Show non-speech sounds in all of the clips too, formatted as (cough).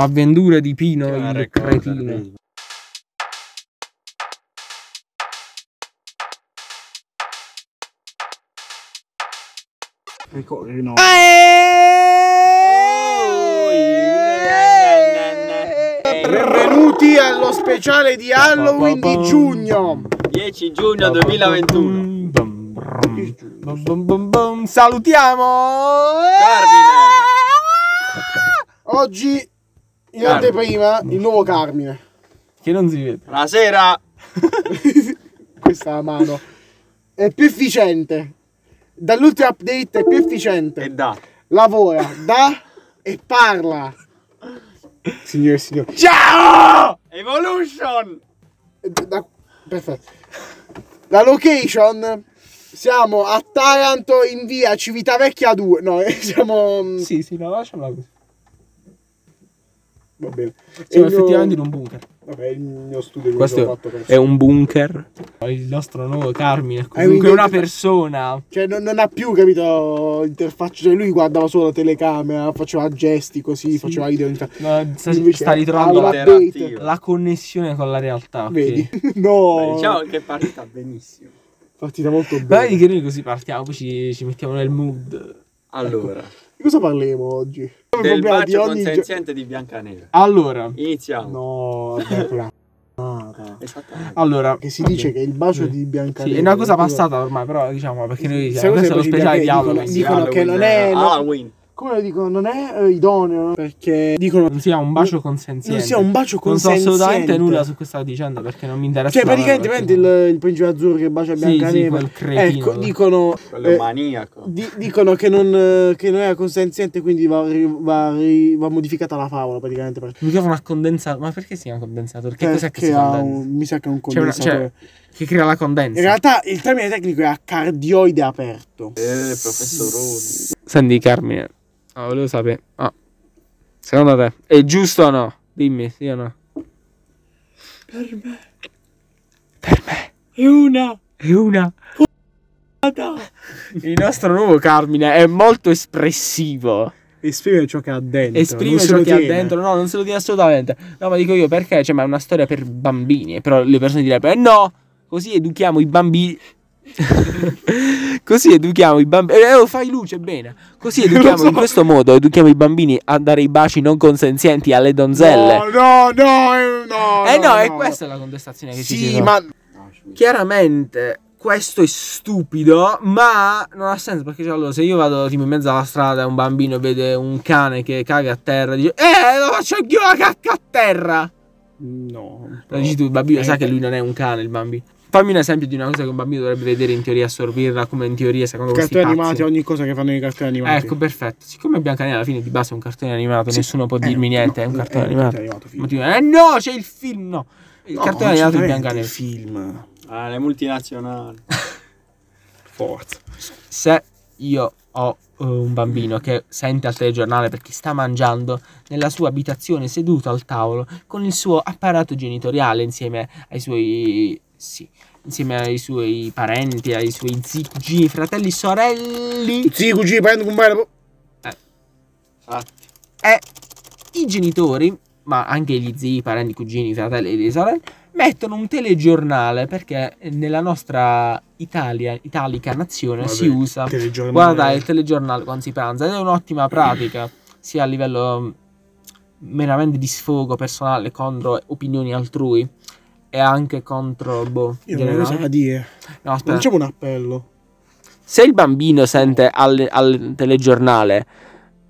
Avventure di Pino Che il cretino. Ricordi, no. Benvenuti allo speciale di Halloween di giugno. 10 giugno 2021. Bum, brum, bum, bum, bum, bum. Salutiamo! Carmine. Oggi in Carmine. anteprima il nuovo Carmine. Che non si vede. Buonasera. (laughs) Questa è la mano. È più efficiente. Dall'ultimo update è più E efficiente. da. Lavora, dà e parla. Signore e signori. Ciao! Evolution. Da- perfetto. La location siamo a Taranto in via Civitavecchia 2. No, (laughs) siamo. mm, Sì, sì, no, lasciamela così. Va bene. Siamo E effettivamente mio- in un bunker. Vabbè, il mio studio Questo ho fatto è un bunker. Il nostro nuovo Carmine è comunque una un'identità- persona. Cioè, non, non ha più capito interfaccia. Cioè, lui guardava solo la telecamera, faceva gesti così, faceva video. No, sta, sta ritrovando la, la connessione con la realtà. Vedi? Beh, (laughs) (laughs) No. Diciamo che è partita benissimo. Partita molto Dai bene. che noi così partiamo, poi ci, ci mettiamo nel mood. Allora, Di cosa parleremo oggi? Del problema di bacio ogni consenziente di Biancaneve. Allora, Iniziamo. No, vabbè. (laughs) Esattamente. allora Che si dice che il bacio Sì. di Biancaneve Sì, è una cosa passata ormai, però diciamo perché noi siamo questo è lo speciale di Halloween. dicono- dicono che non è- Halloween. Come dicono? Non è eh, idoneo perché dicono Non sia un bacio consenziente. non sia un bacio Non so consenziente. assolutamente nulla su questa vicenda perché non mi interessa. Cioè, praticamente perché- il, il principe azzurro che bacia Sì, Biancaneve. sì, quel cretino. ecco, dicono Quello eh, maniaco. di- dicono che non, eh, che non era consenziente, quindi va, va, va modificata la favola praticamente. Perché, Mi chiama una condensatore. Ma perché si chiama condensatore? Che cos'è che si ha condensa? un, mi sa che è un C'è una- condensatore. Che crea la condensa. In realtà il termine tecnico è a cardioide aperto. Eh, professoroni. Senti Carmine, ah, volevo sapere. ah, secondo te è giusto o no? Dimmi, sì o no? Per me Per me è una è una. Il nostro nuovo Carmine è molto espressivo. esprime ciò che ha dentro. Esprime ciò che ha dentro. No, non se lo tiene assolutamente. No, ma dico io perché? Cioè, ma è una storia per bambini. Però le persone direbbero: eh no, così educhiamo i bambini. (laughs) così educhiamo i bambini. Eh, oh, fai luce bene. Così (laughs) educhiamo in questo modo. Educhiamo i bambini a dare i baci non consenzienti alle donzelle. No, no, no, eh, no. eh no, è questa la contestazione che ci si Sì, ma Chiaramente questo è stupido, ma non ha senso perché cioè, allora, se io vado tipo in mezzo alla strada e un bambino vede un cane che caga a terra, dice "Eh, lo faccio anch'io la cacca a terra". no. Lo dici tu, il bambino sa che lui non è un cane, il bambino. Fammi un esempio di una cosa che un bambino dovrebbe vedere in teoria assorbirla come in teoria secondo questi cartoni animati, ogni cosa che fanno i cartoni animati. Ecco, perfetto. Siccome Biancaneve alla fine di base è un cartone animato, Sì. nessuno può Eh, dirmi niente, no, è un cartone è un animato. cartone animato, eh no, c'è il film, no. Il No, cartone animato di Biancaneve. il film. Ah, le multinazionali. (laughs) Forza. se io ho eh, un bambino che sente al telegiornale perché sta mangiando nella sua abitazione seduto al tavolo con il suo apparato genitoriale insieme ai suoi sì, insieme ai suoi parenti, ai suoi zii, cugini, fratelli, sorelli Sì, cugini, prendi un bel... Infatti. e i genitori, ma anche gli zii, i parenti, i cugini, i fratelli e le sorelle mettono un telegiornale perché nella nostra Italia, italica nazione Vabbè, si usa telegiornale. Guarda il telegiornale quando si pranza ed è un'ottima pratica, sia a livello mm, meramente di sfogo personale contro opinioni altrui e anche contro boh. Io non cosa da dire. No, aspetta. Lanciamo un appello. Se il bambino sente al, al telegiornale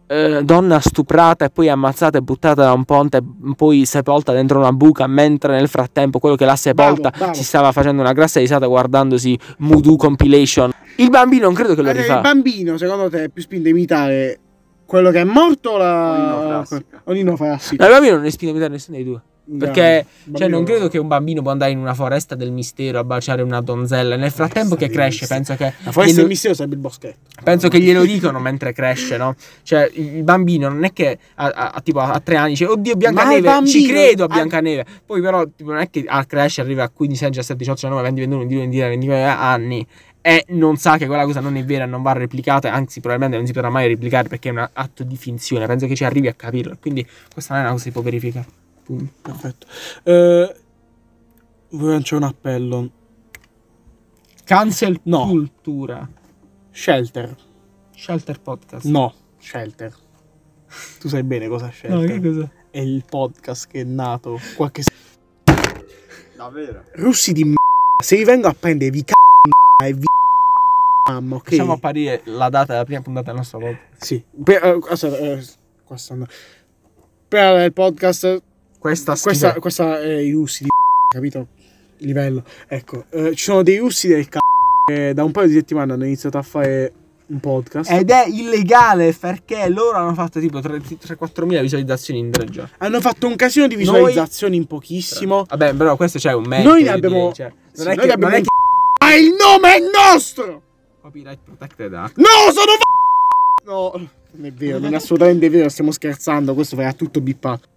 eh, donna stuprata e poi ammazzata e buttata da un ponte, poi sepolta dentro una buca, mentre nel frattempo quello che l'ha sepolta Bravo, bravo. si stava facendo una grassa risata guardandosi Voodoo Compilation. Il bambino non credo che lo Allora, rifà. il bambino, secondo te, è più spinto a imitare quello che è morto o la... Onino Frassica. Onino Frassica. No, il bambino non è spinto a imitare nessuno dei due. Perché, Bravo. cioè, non Bambino- credo che un bambino può andare in una foresta del mistero a baciare una donzella. Nel frattempo che cresce, penso che. La foresta glielo- del mistero sarebbe il boschetto. Penso che glielo dicono mentre cresce, no? Cioè, il bambino non è che a, a- a- tipo a tre anni dice, oddio, Biancaneve, il ci bambino- credo a Biancaneve. Poi, però, tipo, non è che a cresce, arriva a 15, 17, 18, 19, 20, 21, 22, 23, 29 anni e non sa che quella cosa non è vera, non va replicata, anzi probabilmente non si potrà mai replicare perché è un atto di finzione, penso che ci arrivi a capirlo, quindi questa non è una cosa che si può verificare. Punto. Perfetto. Eh, voglio lanciare un appello. Cancel No. cultura. Shelter. Shelter podcast. No, Shelter. Tu sai bene cosa è Shelter. cosa? È il podcast che è nato qualche se- Davvero? Russi di m***a. Se vi vengo a prendere vi c***o e vi mamma, ok? Facciamo apparire la data della prima puntata del nostro podcast. Sì. Per, eh, aspetta, eh, qua stanno. Per il podcast Questa, Questa, questa è i russi di (laughs) capito? Il livello. Ecco, eh, ci sono dei russi del c***o che da un paio di settimane hanno iniziato a fare un podcast. Ed è illegale perché loro hanno fatto tipo 3-4 mila visualizzazioni in tre giorni. Hanno fatto un casino di visualizzazioni in pochissimo. Vabbè, però questo c'è un mezzo. Noi ne abbiamo- Cioè, sì, non, è noi che, abbiamo non è che Ma (laughs) il nome è nostro! copyright protected act. No, sono f- No, non è vero, non è assolutamente vero, stiamo scherzando, questo farà tutto bippato.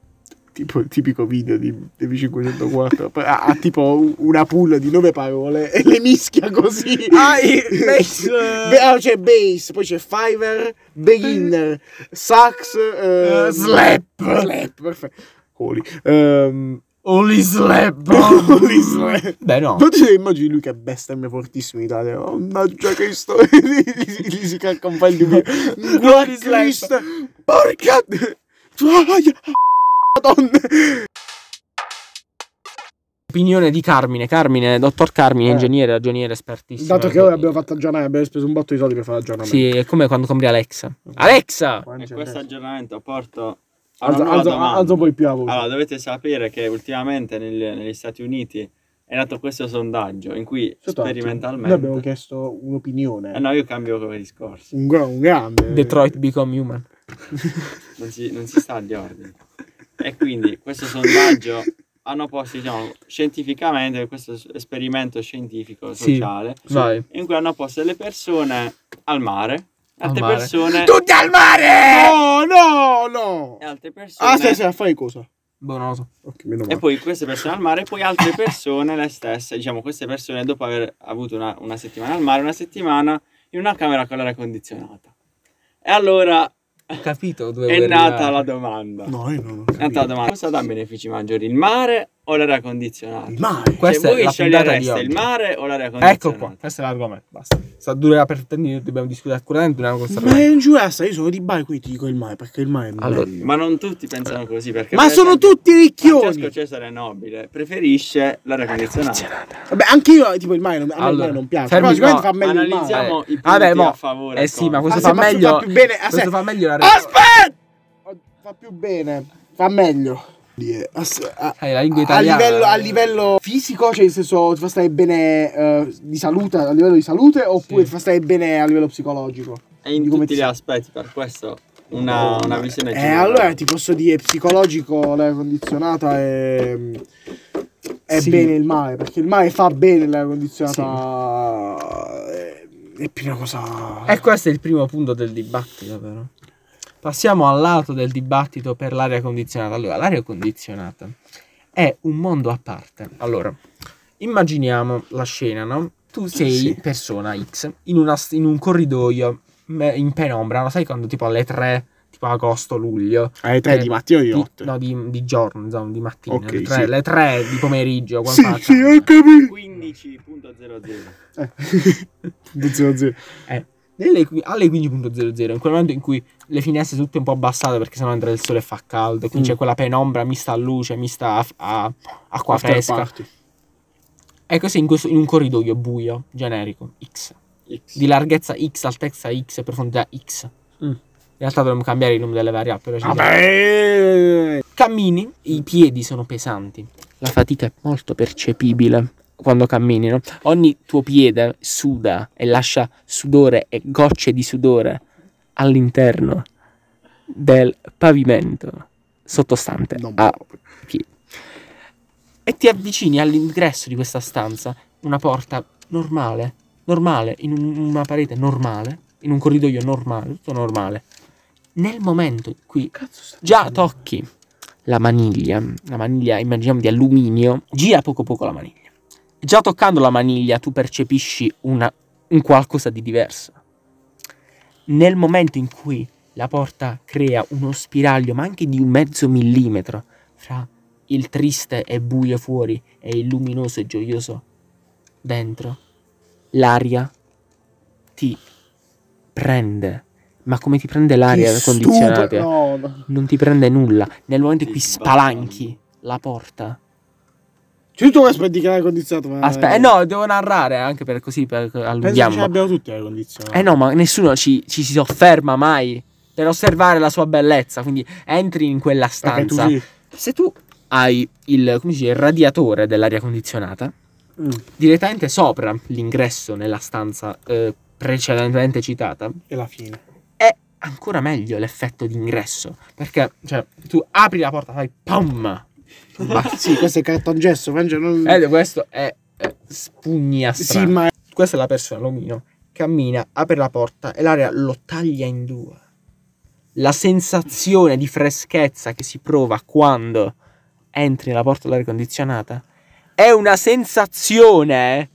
Tipo il tipico video di Devi 504 ha, ha tipo un- una pool di nove parole e le mischia così. Ah, base, Be- c'è bass, poi c'è Fiverr, beginner, sax, eh, Eh, slap. slap, perfetto. Holy. Ehm, Holy slap. (laughs) holy slap. Beh, no. Non ti immagini lui che bestemmia fortissimo in Italia. Oh, Mannaggia. Gli (laughs) si- gli si cacca un po' il dubbio. Guarda slap. Porca. Troia. Madonna. Opinione di Carmine. Carmine, dottor Carmine, Eh. ingegnere, ragioniere, espertissimo. Dato che ora abbiamo fatto aggiornare, abbiamo speso un botto di soldi per fare l'aggiornamento. Sì, è come quando compri Alexa. Alexa! E questo aggiornamento porto a una Alza, nuova alza, domanda. alza un po' di più la voce. Allora, dovete sapere che ultimamente nel- negli Stati Uniti è nato questo sondaggio in cui Sotto, sperimentalmente... Noi abbiamo chiesto un'opinione. Eh no, io cambio come discorso. un, un grande. Detroit Become Human. Non si, non si sta agli ordini. E quindi questo sondaggio (laughs) hanno posto, diciamo, scientificamente, questo esperimento scientifico Sì. sociale, Vai. in cui hanno posto le persone al mare, Al altre mare. persone... Tutti al mare! No, no, no. E altre persone... Ah, sì, sì, a fare cosa? Boh, non lo so. Ok, meno E male. poi queste persone al mare, e poi altre persone le stesse, diciamo queste persone dopo aver avuto una, una settimana al mare, una settimana in una camera con l'aria condizionata. E allora capito dove è nata arrivare. la domanda. No, io non ho È nata la capito. domanda, cosa dà benefici maggiori, il mare o l'aria condizionata? Il mare. Questa cioè, è voi la puntata di scegliereste oggi. il mare o l'aria condizionata? Ecco qua, questo è l'argomento. Basta. Sta durerà per 30 minuti, dobbiamo discutere accuratamente. Dobbiamo Ma è giurasta, io sono di Bari, quindi ti dico il mare, perché il mare è Allora, meglio. Ma non tutti pensano così perché Ma per sono esempio, tutti Francesco ricchioni. Cesare Nobile preferisce l'aria condizionata. Vabbè, anche io, tipo, il mare non, a me il Allora, mare non piace. fermi- Però sicuramente no, fa meglio il mare. Analizziamo i punti Vabbè, mo- a favore. Eh e sì, ma questo Ah, fa meglio. fa più bene. Ah, Questo fa meglio la Aspetta! Fa più bene, fa meglio. Ass- a, Eh, a italiana. livello, a livello fisico, cioè nel senso ti fa stare bene eh, di salute, a livello di salute, oppure Sì. ti fa stare bene a livello psicologico? E in tutti ti gli aspetti, per questo una, una visione Eh, generale. allora ti posso dire, psicologico, l'aria condizionata è, è Sì. bene il mare, perché il mare fa bene l'aria condizionata. È, è più una cosa... E questo è il primo punto del dibattito, però. Passiamo al lato del dibattito per l'aria condizionata. Allora, l'aria condizionata è un mondo a parte. Allora, immaginiamo la scena, no? Tu sei Sì. persona X in, una- in un corridoio in penombra, no? Sai quando tipo alle 3, tipo agosto, luglio, Alle tre Eh, di mattina o di notte? no, di, di giorno, insomma, di mattina, Ok, le, 3, sì. le 3 di pomeriggio, Sì, quando fa sì, ho capito. 15.00 Eh. Zero, zero. Eh, (laughs) nelle qui- alle 15.00, in quel momento in cui le finestre tutte un po' abbassate perché sennò entra il sole e fa caldo, quindi Mm. c'è quella penombra mista a luce, mista a, a- acqua After fresca. party. E così in, questo- in un corridoio buio, generico, X, X. di larghezza X, altezza X e profondità X. Mm. In realtà dovremmo cambiare il nome delle variabili. Vabbè. Cammini, i piedi sono pesanti. La fatica è molto percepibile quando cammini, no? Ogni tuo piede suda e lascia sudore e gocce di sudore all'interno del pavimento sottostante Non a piedi. E ti avvicini all'ingresso di questa stanza, una porta normale, normale, in un- una parete normale, in un corridoio normale, tutto normale. Nel momento in cui già tocchi la maniglia, la maniglia immaginiamo di alluminio, gira poco poco la maniglia. Già toccando la maniglia tu percepisci una un qualcosa di diverso. Nel momento in cui la porta crea uno spiraglio, ma anche di un mezzo millimetro, fra il triste e buio fuori e il luminoso e gioioso dentro, l'aria ti prende. Ma come ti prende l'aria Che condizionata? stupido. No, no. Non ti prende nulla. Nel momento in cui spalanchi la porta. Cioè, tu aspetti che l'aria condizionata. ma- Aspetta, eh no, devo narrare anche per così, per Penso che ce l'abbiamo tutti l'aria condizionata. Eh no, ma nessuno ci, ci si sofferma mai per osservare la sua bellezza. Quindi entri in quella Perché tu stanza. sì. Se tu hai il, dice, il radiatore dell'aria condizionata, Mm. direttamente sopra l'ingresso nella stanza eh, precedentemente citata, E la fine. è ancora meglio l'effetto d'ingresso. Perché, cioè, tu apri la porta, fai PAM! Ma sì, questo è cartongesso. Francia, non... Ed questo è, è spugna sì, strana. ma Questa è la persona, l'omino, cammina, apre la porta e l'aria lo taglia in due. La sensazione di freschezza che si prova quando entri nella porta dell'aria condizionata è una sensazione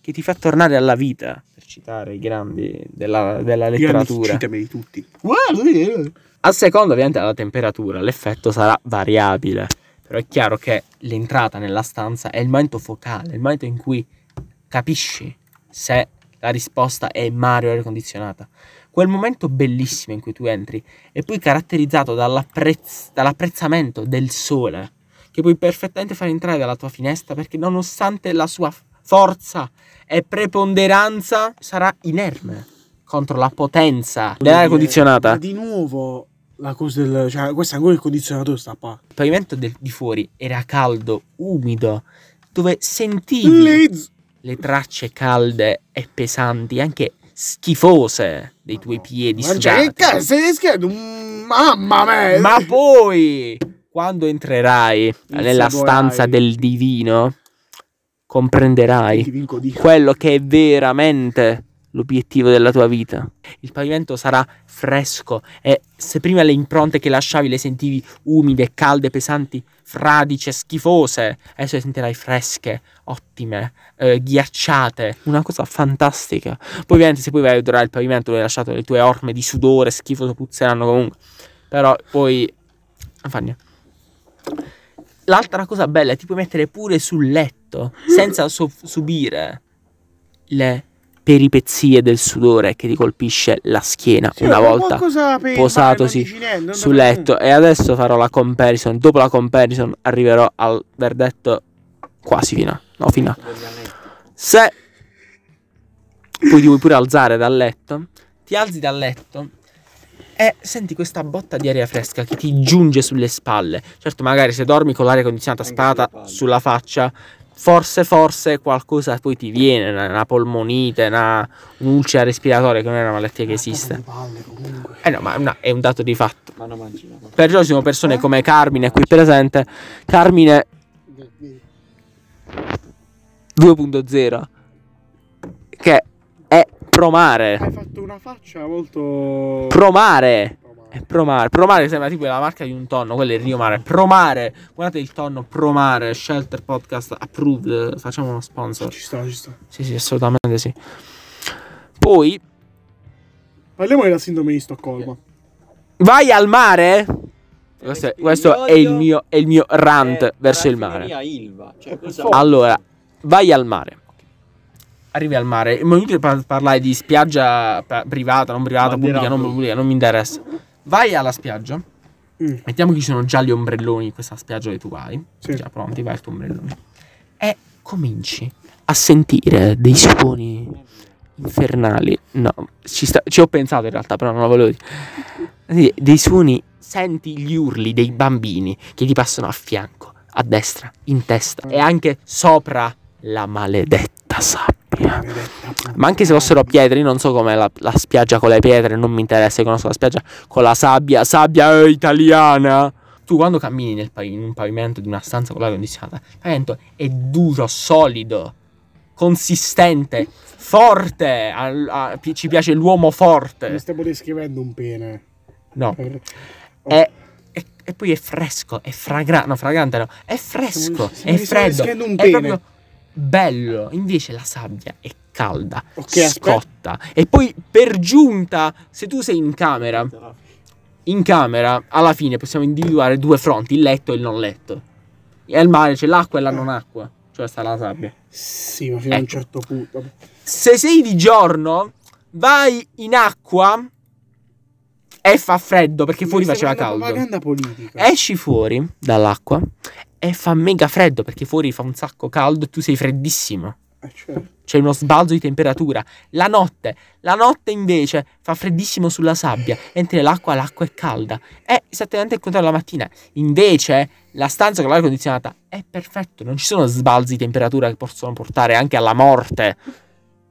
che ti fa tornare alla vita. Per citare i grandi della, della letteratura. Citameli tutti. A seconda ovviamente della temperatura, l'effetto sarà variabile. Però è chiaro che l'entrata nella stanza è il momento focale, il momento in cui capisci se la risposta è Mario aria condizionata. Quel momento bellissimo in cui tu entri è poi caratterizzato dall'apprezz- dall'apprezzamento del sole, che puoi perfettamente far entrare dalla tua finestra perché nonostante la sua forza e preponderanza sarà inerme contro la potenza dell'aria condizionata. Ma di nuovo la cosa del. Cioè, questo è ancora il condizionatore sta qua. Il pavimento del- di fuori era caldo, umido, dove sentivi Liz. le tracce calde e pesanti, anche schifose dei tuoi piedi Ma cioè, che sudati. cazzo, sei scherzo? Mm, Mamma mia! Ma poi, quando entrerai nella saporai. stanza del divino, comprenderai quello che è veramente l'obiettivo della tua vita. Il pavimento sarà fresco e se prima le impronte che lasciavi le sentivi umide, calde, pesanti, fradice, schifose, adesso le sentirai fresche, ottime, eh, ghiacciate, una cosa fantastica. Poi ovviamente se poi vai a odorare il pavimento dove hai lasciato le tue orme di sudore schifoso puzzeranno comunque. Però poi niente. L'altra cosa bella è ti puoi mettere pure sul letto senza so- subire le peripezie del sudore che ti colpisce la schiena Sì, una volta per posatosi sul letto. E adesso farò la comparison. Dopo la comparison arriverò al verdetto quasi fino a no fino a. Se poi ti vuoi pure alzare dal letto. Ti alzi dal letto e senti questa botta di aria fresca che ti giunge sulle spalle. Certo magari se dormi con l'aria condizionata sparata sulla faccia forse forse qualcosa poi ti viene una, una polmonite una un'ulcera respiratoria che non è una malattia che Ma esiste di palle, comunque. eh no ma è una- è un dato di fatto Perciò ci sono persone come Carmine qui presente. Carmine 2.0 che è promare. Hai fatto una faccia molto. Promare. È promare. Promare sembra tipo la marca di un tonno, quello è il Rio Mare. Promare. Guardate il tonno Promare, Shelter Podcast approved. Facciamo uno sponsor. Ci sta, ci sta. Sì, sì, assolutamente sì. Poi Parliamo della sindrome di Stoccolma. vai al mare. Questo è, questo è il mio, è il mio rant verso il mare. Ilva. Cioè, cosa... Allora, vai al mare. Arrivi al mare. Di par- parlare di spiaggia privata, non privata, pubblica, non pubblica, non mi interessa. Vai alla spiaggia. Mm. Mettiamo che ci sono già gli ombrelloni in questa spiaggia dove tu vai. Sì. Già pronti, vai al tuo ombrellone. E cominci a sentire dei suoni infernali. No, ci, sta- ci ho pensato in realtà, però non lo volevo dire. Sì, Dei suoni, senti gli urli dei bambini che ti passano a fianco, a destra, in testa e anche sopra la maledetta sabbia. Ma anche se fossero pietre, io non so com'è la, la spiaggia con le pietre, non mi interessa, io conosco la spiaggia con la sabbia, sabbia eh, italiana. Tu quando cammini nel in un pavimento di una stanza con l'aria condizionata, il pavimento è duro, solido, consistente, forte. a- pi- ci piace l'uomo Mi forte. stiamo descrivendo un pene. No. Per- È- è- e poi è fresco, è fragrante. No, fragrante no. È fresco, Stiamo- è freddo. È proprio bello. Invece la sabbia è calda, Ok, aspetta. scotta. E poi per giunta, se tu sei in camera, in camera alla fine possiamo individuare due fronti, il letto e il non letto. E al mare c'è l'acqua e la non acqua, cioè sta la sabbia. Sì, ma fino a un Ecco. certo punto. Se sei di giorno, vai in acqua e fa freddo perché fuori faceva caldo. Propaganda politica. Esci fuori dall'acqua e fa mega freddo perché fuori fa un sacco caldo e tu sei freddissimo. Eh, certo. C'è uno sbalzo di temperatura. La notte, la notte invece fa freddissimo sulla sabbia. Entri nell'acqua, l'acqua è calda. È esattamente il contrario la mattina. Invece, la stanza con l'aria condizionata è perfetto. Non ci sono sbalzi di temperatura che possono portare anche alla morte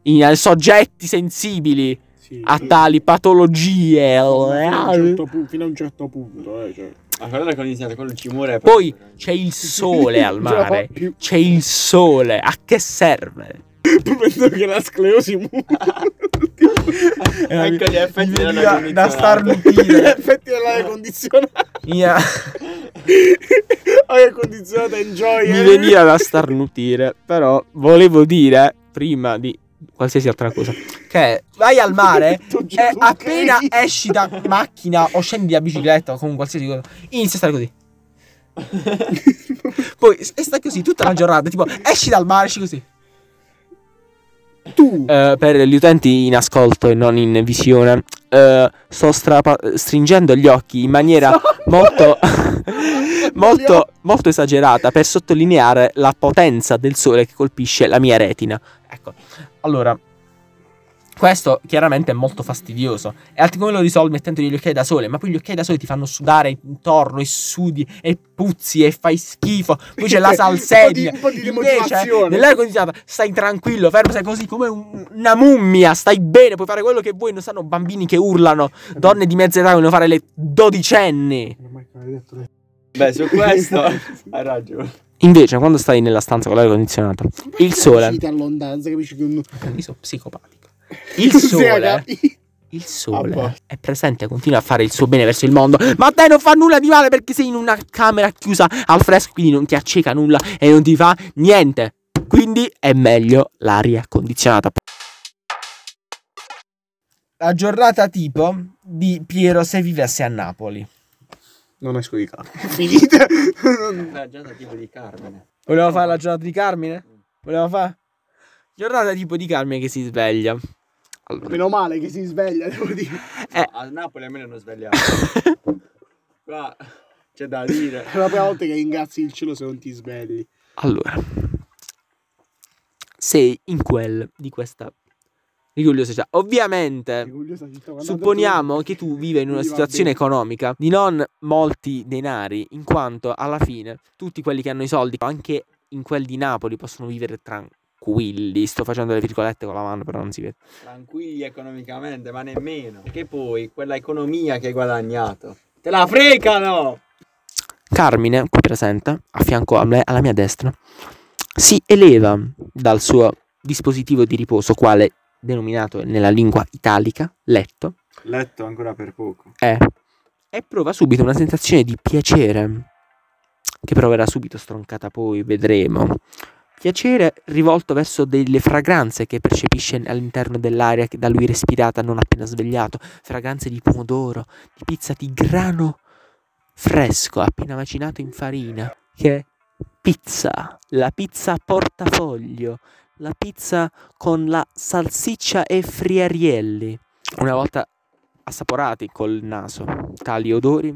in soggetti sensibili Sì, a tali patologie. Fino a un certo punto, fino a un certo punto, eh, cioè. Ma quello è condizionato, quello ci muore. Poi (laughs) c'è il sole al mare. C'è il sole. A che serve? (laughs) Penso che la sclerosi (laughs) Ecco gli effetti Mi della veniva da condizionata. starnutire. effetti dell'aria condizionata. Mia- Aria condizionata enjoy. Mi eh. veniva da starnutire, però volevo dire prima di qualsiasi altra cosa che vai al mare (laughs) e appena esci da macchina o scendi da bicicletta o con qualsiasi cosa, inizia a stare così. (laughs) Poi e stai così tutta la giornata, tipo esci dal mare, esci così. tu Eh, per gli utenti in ascolto e non in visione, eh, sto strapa- stringendo gli occhi in maniera molto, (laughs) (laughs) molto, molto esagerata per sottolineare la potenza del sole che colpisce la mia retina. Ecco, allora, questo chiaramente è molto fastidioso. E altri come lo risolvi mettendogli gli occhiali da sole? Ma poi gli occhiali da sole ti fanno sudare intorno e sudi e puzzi e fai schifo. Poi c'è la (laughs) Un po' di- un po' di Invece, nell'aria condizionata stai tranquillo, fermo, sei così come un- una mummia. Stai bene, puoi fare quello che vuoi. Non stanno bambini che urlano, donne di mezza età che vogliono fare le dodicenni. Non ho mai detto le- Beh, su (laughs) questo hai ragione. Invece, quando stai nella stanza con l'aria condizionata, il sole. Capisci te a lontananza, capisci che un... Io sono psicopatico. Il sole. Il sole Ah, è presente, continua a fare il suo bene verso il mondo. Ma a te non fa nulla di male perché sei in una camera chiusa al fresco, quindi non ti acceca nulla e non ti fa niente. Quindi è meglio l'aria condizionata. La giornata tipo di Piero se vivesse a Napoli. Non esco di casa. (laughs) Finita. La giornata tipo di Carmine. Volevamo fare la giornata di Carmine? Volevamo fare? Giornata tipo di Carmine che si sveglia. Allora, Meno male che si sveglia, devo dire. Eh. A Napoli almeno non svegliamo. (laughs) Qua c'è da dire. È la prima volta che ringrazzi il cielo se non ti svegli. Allora, sei in quel di questa rigogliosa città. Ovviamente, città, supponiamo andate- che tu viva in una situazione bene. economica di non molti denari, in quanto alla fine tutti quelli che hanno i soldi, anche in quel di Napoli, possono vivere tranquilli. Sto facendo le virgolette con la mano, però non si vede. Tranquilli economicamente, ma nemmeno. Che poi quella economia che hai guadagnato. Te la fregano! Carmine, qui presente, a fianco a me, alla mia destra, si eleva dal suo dispositivo di riposo, quale denominato nella lingua italica letto, Letto ancora per poco. è e prova subito una sensazione di piacere, che proverà subito stroncata poi, vedremo. Piacere rivolto verso delle fragranze che percepisce all'interno dell'aria da lui respirata non appena svegliato, fragranze di pomodoro, di pizza di grano fresco appena macinato in farina, che è pizza, la pizza portafoglio, la pizza con la salsiccia e friarielli. Una volta assaporati col naso tali odori,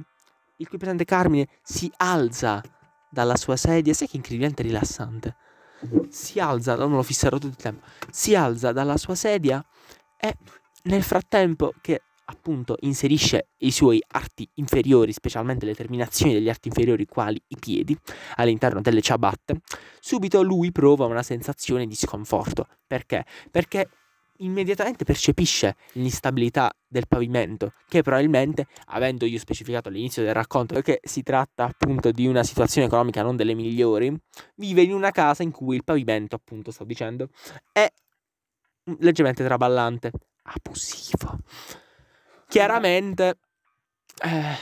il qui presente Carmine si alza dalla sua sedia, sai che incredibilmente rilassante. Si alza, non lo fisserò tutto il tempo. Si alza dalla sua sedia e nel frattempo che appunto inserisce i suoi arti inferiori, specialmente le terminazioni degli arti inferiori quali i piedi, all'interno delle ciabatte, subito lui prova una sensazione di sconforto. Perché? Perché immediatamente percepisce l'instabilità del pavimento, che probabilmente, avendo io specificato all'inizio del racconto che si tratta appunto di una situazione economica non delle migliori, vive in una casa in cui il pavimento, appunto, sto dicendo, è leggermente traballante, abusivo. Chiaramente eh,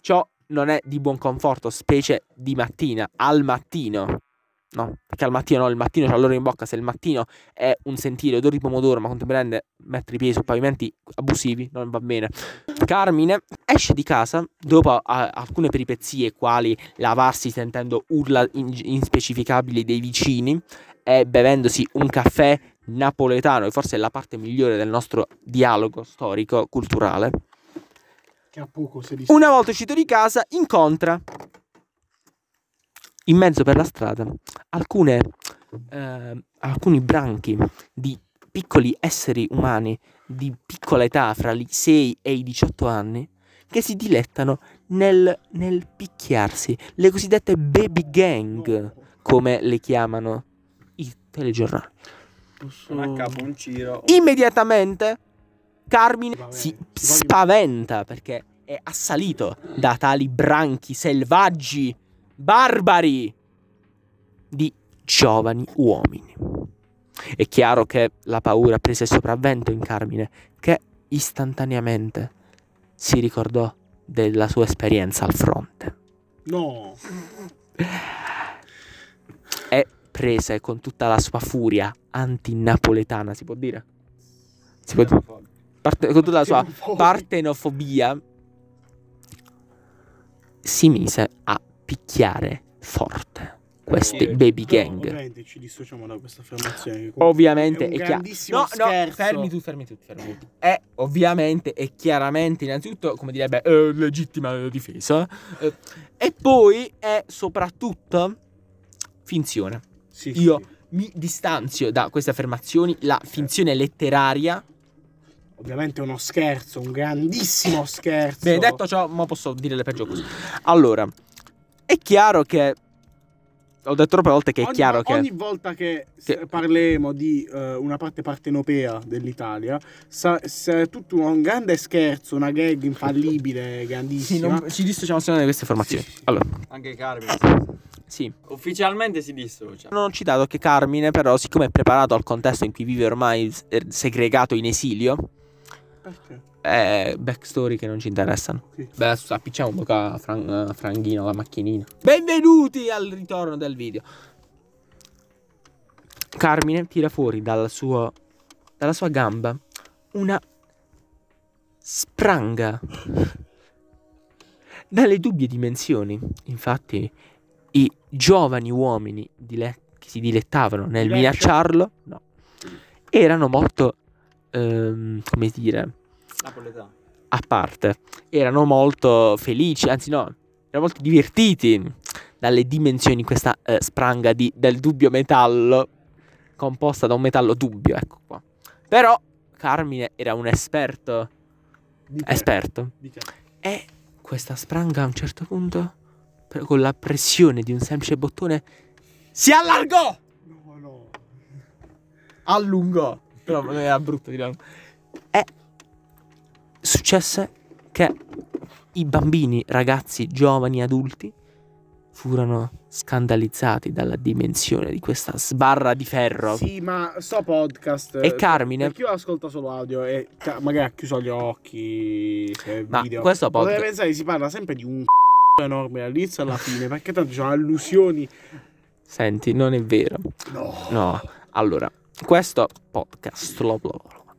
ciò non è di buon conforto, specie di mattina, al mattino. No, perché al mattino no, il mattino c'ha l'ora in bocca, se il mattino è un sentire odore di pomodoro, ma contemporaneamente mettere i piedi su pavimenti abusivi, non va bene. Carmine esce di casa dopo a- alcune peripezie quali lavarsi sentendo urla in- inspecificabili dei vicini e bevendosi un caffè napoletano, che forse è la parte migliore del nostro dialogo storico culturale. Una volta uscito di casa, incontra in mezzo per la strada alcune, eh, alcuni branchi di piccoli esseri umani di piccola età, fra i 6 e i 18 anni, che si dilettano nel, nel picchiarsi, le cosiddette baby gang, come le chiamano i telegiornali. Capo un Ciro. Immediatamente Carmine Spaventa, si spaventa perché è assalito da tali branchi selvaggi, barbari di giovani uomini. È chiaro che la paura prese il sopravvento in Carmine, che istantaneamente si ricordò della sua esperienza al fronte No. e prese con tutta la sua furia antinapoletana, si può dire? Si può dire? Parte- con tutta la sua partenofobia si mise a picchiare forte questi Sì. baby gang. Ovviamente ci dissociamo da questa affermazione. Ovviamente è è, un chiaro. grandissimo No, no, scherzo. fermi tu, fermi tu, fermi tu. È ovviamente e chiaramente, innanzitutto, come direbbe, eh, legittima difesa. eh, e poi è soprattutto finzione. Sì, Io sì. mi distanzio da queste affermazioni. La finzione letteraria. Ovviamente è uno scherzo, un grandissimo scherzo. Bene, detto ciò, ma posso dire le peggio cose. Allora, è chiaro che. Ho detto troppe volte che è ogni, chiaro che. ogni volta che, che- parleremo di eh, una parte partenopea dell'Italia, sa, sa- tutto un grande scherzo, una gag infallibile, (laughs) Sì, grandissima. non, ci dissociamo sempre da queste informazioni. Allora, Anche Carmine. sì. Ufficialmente si dissocia. Non ho citato che Carmine, però, siccome è preparato al contesto in cui vive ormai eh, segregato in esilio, Perché? è backstory che non ci interessano. Sì. Beh, adesso appicciamo un po' a Fran- a Franghino, la macchinina. Benvenuti al ritorno del video. Carmine tira fuori dal suo, dalla sua gamba una spranga dalle dubbie dimensioni. Infatti, i giovani uomini dile- che si dilettavano nel minacciarlo, no, erano molto, ehm, come dire, Napoletano. a parte, erano molto felici, anzi no, erano molto divertiti dalle dimensioni di questa eh, spranga di- del dubbio metallo, composta da un metallo dubbio, ecco qua. Però Carmine era un esperto, Di esperto, Di e questa spranga a un certo punto, con la pressione di un semplice bottone, si allargò, No, no. allungò, però non era brutto dirlo. E successe che i bambini, ragazzi, giovani, adulti furono scandalizzati dalla dimensione di questa sbarra di ferro. Sì, ma sto podcast. E Carmine? Per chi ascolta solo audio e ca- magari ha chiuso gli occhi. Ma video. questo Potrebbe podcast pensare che si parla sempre di un c***o enorme dall'inizio alla fine. Perché tanto ci sono allusioni. Senti, non è vero. No. No, allora, questo podcast bla bla bla,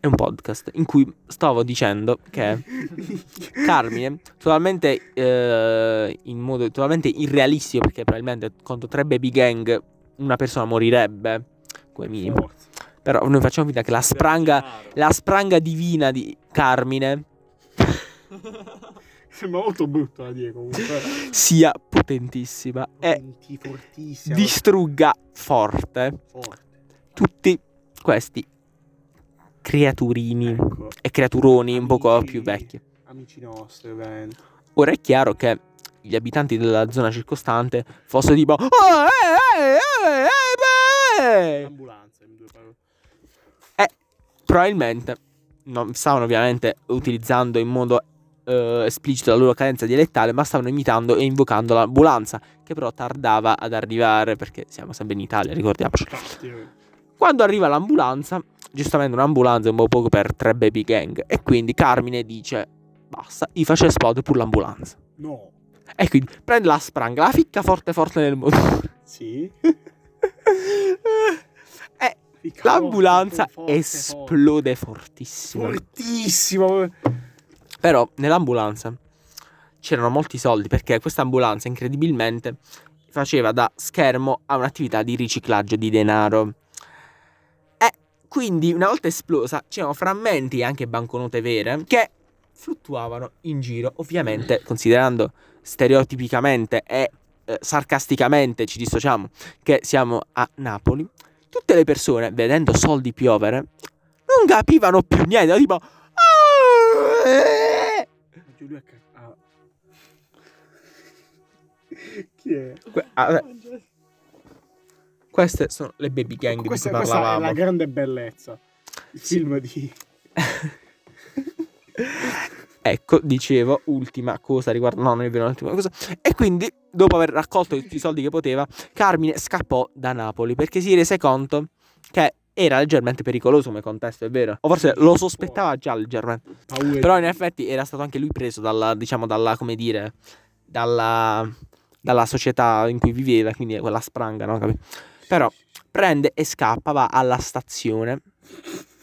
è un podcast in cui stavo dicendo che (laughs) Carmine, totalmente eh, in modo totalmente irrealistico, perché probabilmente contro tre baby gang una persona morirebbe, come minimo. Forza. Però noi facciamo finta che la spranga, la spranga divina di Carmine (laughs) Sembra molto brutto dire comunque. sia potentissima e Potenti, fortissima. distrugga forte forte. Tutti questi creaturini Ecco. e creaturoni un poco Amici- più vecchi. Amici nostri, ovviamente. Ora è chiaro che gli abitanti della zona circostante fossero tipo "Oh, eh, eh, eh, eh, beh!" L'ambulanza, in due parole. probabilmente non stavano ovviamente utilizzando in modo eh, esplicito la loro cadenza dialettale, ma stavano imitando e invocando l'ambulanza, che però tardava ad arrivare perché siamo sempre in Italia, ricordiamoci. Quando arriva l'ambulanza, giustamente un'ambulanza è un po' poco per tre baby gang, e quindi Carmine dice basta, gli faccio esplodere pure l'ambulanza. No. E quindi prende la spranga, la ficca forte forte nel motore. Sì. (laughs) Eh, Forte, l'ambulanza forte, esplode fortissimo. Fortissimo. Però nell'ambulanza c'erano molti soldi perché questa ambulanza incredibilmente faceva da schermo a un'attività di riciclaggio di denaro. Quindi una volta esplosa c'erano frammenti e anche banconote vere che fluttuavano in giro, ovviamente considerando stereotipicamente e eh, sarcasticamente ci dissociamo che siamo a Napoli. Tutte le persone, vedendo soldi piovere, non capivano più niente, tipo "Ah, eh". Giulio è ca- ah. (laughs) Chi è? Que- ah, Queste sono le baby gang questa, di cui questa è parlavamo. la grande bellezza. Il film di... (laughs) Ecco, dicevo, ultima cosa riguardo. No, non è vero, l'ultima cosa. E quindi, dopo aver raccolto tutti i soldi che poteva, Carmine scappò da Napoli perché si rese conto che era leggermente pericoloso come contesto, è vero. O forse lo sospettava già leggermente. Paura. Però in effetti era stato anche lui preso dalla, diciamo, dalla, come dire, dalla, dalla società in cui viveva, quindi quella spranga, no? Capi? Però prende e scappa, va alla stazione,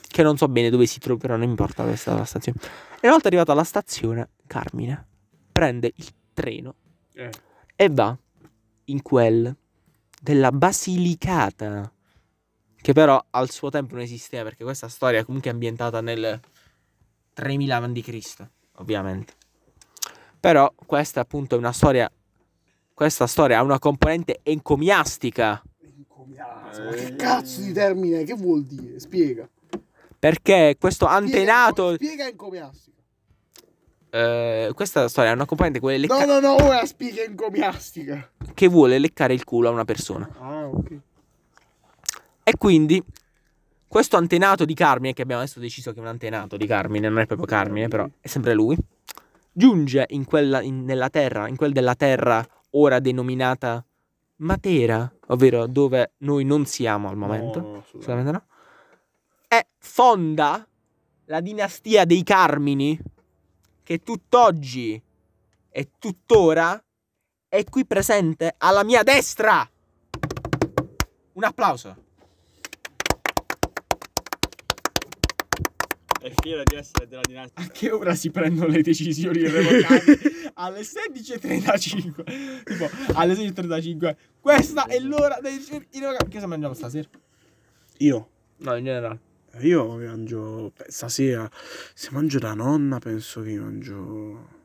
che non so bene dove si trova, però non importa questa la stazione. E una volta arrivato alla stazione, Carmine prende il treno Eh. e va in quel della Basilicata, che però al suo tempo non esisteva, perché questa storia è comunque ambientata nel 3000 a.C., ovviamente. Però questa appunto è una storia questa storia ha una componente encomiastica Encomiato. Ma che cazzo di termine? Che vuol dire? Spiega. perché questo antenato Spiega, spiega encomiastica. eh, questa storia ha una componente quella lecca- No, no, no, ora spiega encomiastica. che vuole leccare il culo a una persona. Ah, ok. E quindi questo antenato di Carmine, che abbiamo adesso deciso che è un antenato di Carmine, non è proprio Carmine, però è sempre lui, giunge in quella, in- nella terra, in quel della terra ora denominata Matera, ovvero dove noi non siamo al momento, No, assolutamente. no, e fonda la dinastia dei Carmini, che tutt'oggi e tuttora è qui presente alla mia destra. Un applauso. È (laughs) fiero di essere della dinastia. A che ora si prendono le decisioni irrevocabili? (laughs) alle 16.35. tipo, alle 16.35. Questa è l'ora dei decisioni irrevocabili. Che cosa mangiamo stasera? Io? No, in generale. Io mangio beh, stasera se mangio da nonna penso che mangio